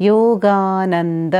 Yoganand.